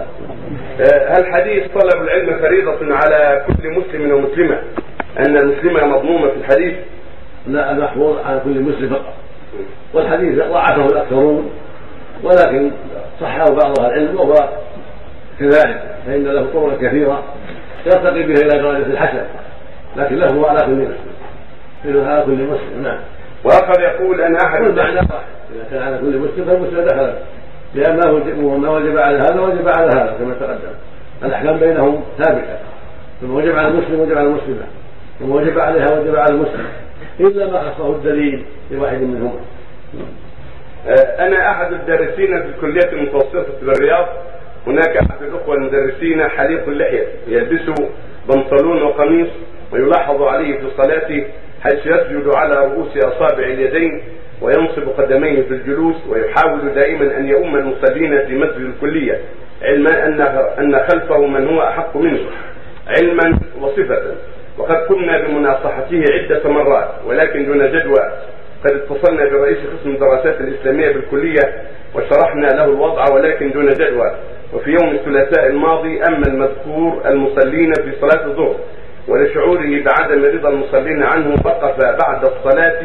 آه، هل حديث طلب العلم فريضة على كل مسلم ومسلمة؟ أن المسلمة مضمومة في الحديث؟ لا المحفوظ على كل مسلم فقط. والحديث ضعفه الأكثرون ولكن صححه بعض أهل العلم وهو كذلك فإن له طرق كثيرة يرتقي به إلى درجة الحسن لكن له على كل مسلم. على كل مسلم نعم. وآخر يقول أن أحد والمعنى واحد إذا كان على كل مسلم فالمسلم دخل لأن ما وجب على هذا وجب على هذا كما تقدم. الأحكام بينهم ثابته ثم وجب على المسلم وجب على المسلمه ثم وجب عليها وجب على المسلم. إلا ما خصه الدليل لواحد منهما. آه، أنا أحد الدارسين في الكلية المتوسطة بالرياض هناك أحد الأخوة المدرسين حليق اللحية. يلبس بنطلون وقميص ويلاحظ عليه في صلاته حيث يسجد على رؤوس أصابع اليدين وينصب قدميه في الجلوس ويحاول دائما أن يؤم المصلين في مسجد الكلية علما أن أن خلفه من هو أحق منه علما وصفة. وقد قمنا بمناصحته عدة مرات ولكن دون جدوى. قد اتصلنا برئيس قسم الدراسات الإسلامية بالكلية وشرحنا له الوضع ولكن دون جدوى. وفي يوم الثلاثاء الماضي أما المذكور المصلين في صلاة الظهر ولشعوره بعدم رضا المصلين عنه وقف بعد الصلاة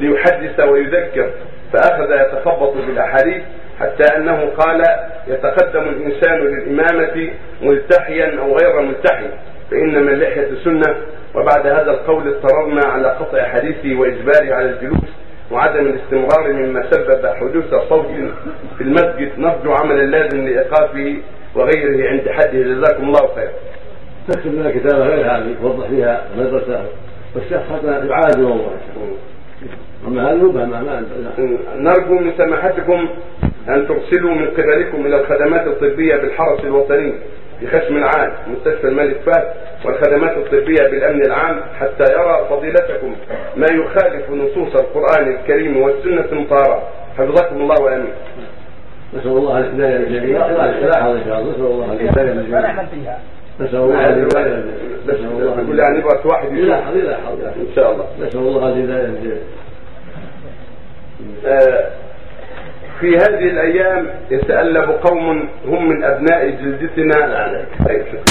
ليحدث ويذكر فأخذ يتخبط بالأحاديث حتى أنه قال يتقدم الإنسان للإمامة ملتحيا أو غير ملتحي فإنما اللحية سنة وبعد هذا القول اضطررنا على قطع حديثه وإجباره على الجلوس وعدم الاستمرار مما سبب حدوث صوت في المسجد. نرجو عملا لازم لإيقافه وغيره عند حده. جزاكم الله خير. تكتب لنا كتابة غير هذه توضح فيها المدرسة والشيخ حتى يعالج الموضوع اما هذا يبهم ما نرجو من سماحتكم أن ترسلوا من قبلكم إلى الخدمات الطبية بالحرس الوطني في خشم العام مستشفى الملك فهد والخدمات الطبية بالأمن العام حتى يرى فضيلتكم ما يخالف نصوص القرآن الكريم والسنة المطهرة. حفظكم الله وآمين. نسأل الله الهداية للجميع. والصلاح ان شاء الله نسأل الله الهداية للجميع. نسأل الله الهداية للجميع. بس نسأل الله الهداية يعني نبغى واحد يشوف لا لا حول إن شاء الله. نسأل الله الهداية للجميع آه، في هذه الأيام يتألف قوم هم من أبناء جلدتنا. طيب، شكرا.